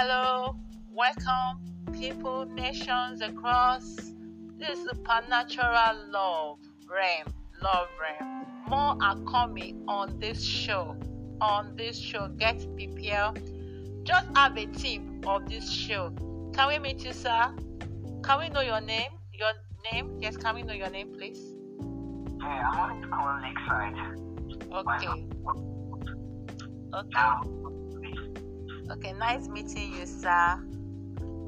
Hello, welcome, people, nations across this is supernatural love realm, love realm. More are coming on this show. On this show, get prepared. Just have a tip of this show. Can we meet you, sir? Can we know your name? Your name? Yes, can we know your name, please? Yeah, I wanted to call Lakeside. Okay. Okay. Okay, nice meeting you, sir.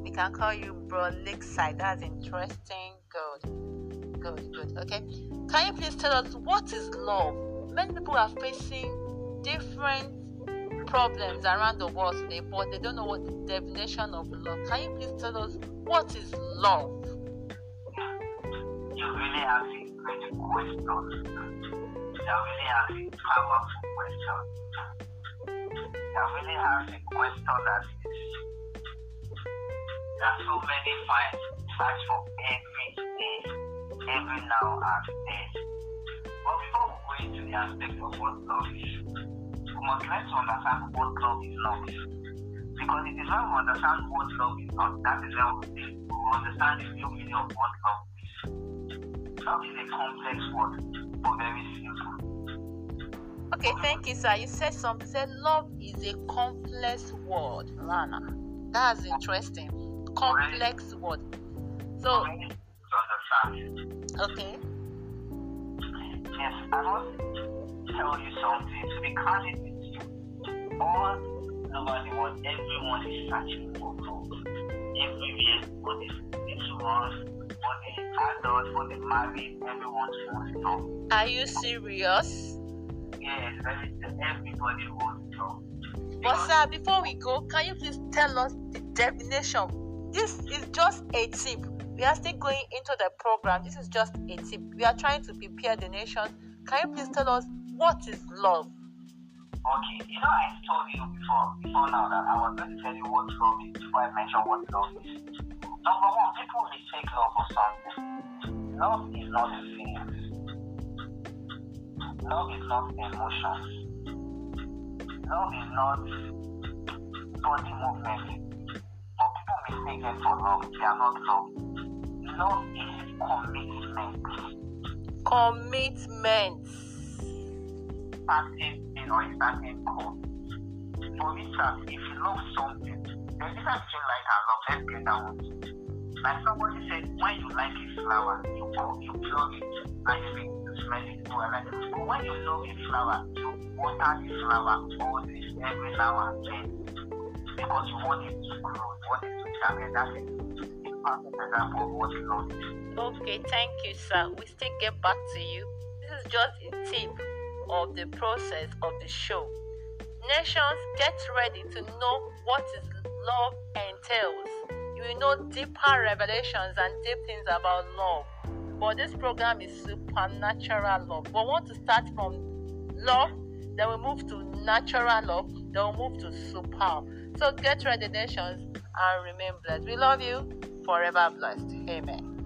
We can call you Bro Lakeside. That's interesting. Good. Good, good. Okay. Can you please tell us what is love? Many people are facing different problems around the world today, but they don't know what the definition of love. Can you please tell us what is love? You really have a great question. You're really asking powerful question really has a question that is there are so many fights fights for every day, every now and then. But before we go into the aspect of what love is, we must try to understand what love is not. Because it is when we understand what love is not, that is when we understand the real meaning of what love is. Love is a complex word, but very simple. Okay, thank you, sir. You said something. Said love is a complex word, Lana. That's interesting. Complex word. So, okay. Yes, I to tell you something. To be candid with you, all over the world, everyone is searching for love. Everywhere, for the ones, for the adults, for the married, everyone wants love. Are you serious? But sir, before we go, can you please tell us the definition? This is just a tip. We are still going into the program. This is just a tip. We are trying to prepare the nation. Can you please tell us what is love? Okay, you know I told you before before now that I was going to tell you what love is before I mention what love is. Number one, people mistake love for something. Love is not a feeling. Love is not emotion. Love is not body movement. But people mistake it for love. They are not love. Love is commitment. Commitment. Starting in or starting goal. For instance, if you love something, there's difference between like and love. Let's get that one. Like somebody said, when you like a flower, you go, you plug it, and you begin to smell oh, it. But when you love a flower, you water the flower this every now and then because you want it to grow, you want it to germinate. That's a perfect example of what love. Okay, thank you, sir. We still get back to you. This is just a tip of the process of the show. Nations, get ready to know what is love entails. You know deeper revelations and deep things about love. But this program is supernatural love. We want to start from love then we move to natural love. Then we move to super. So get ready, nations, and remain blessed. We love you. Forever blessed. Amen.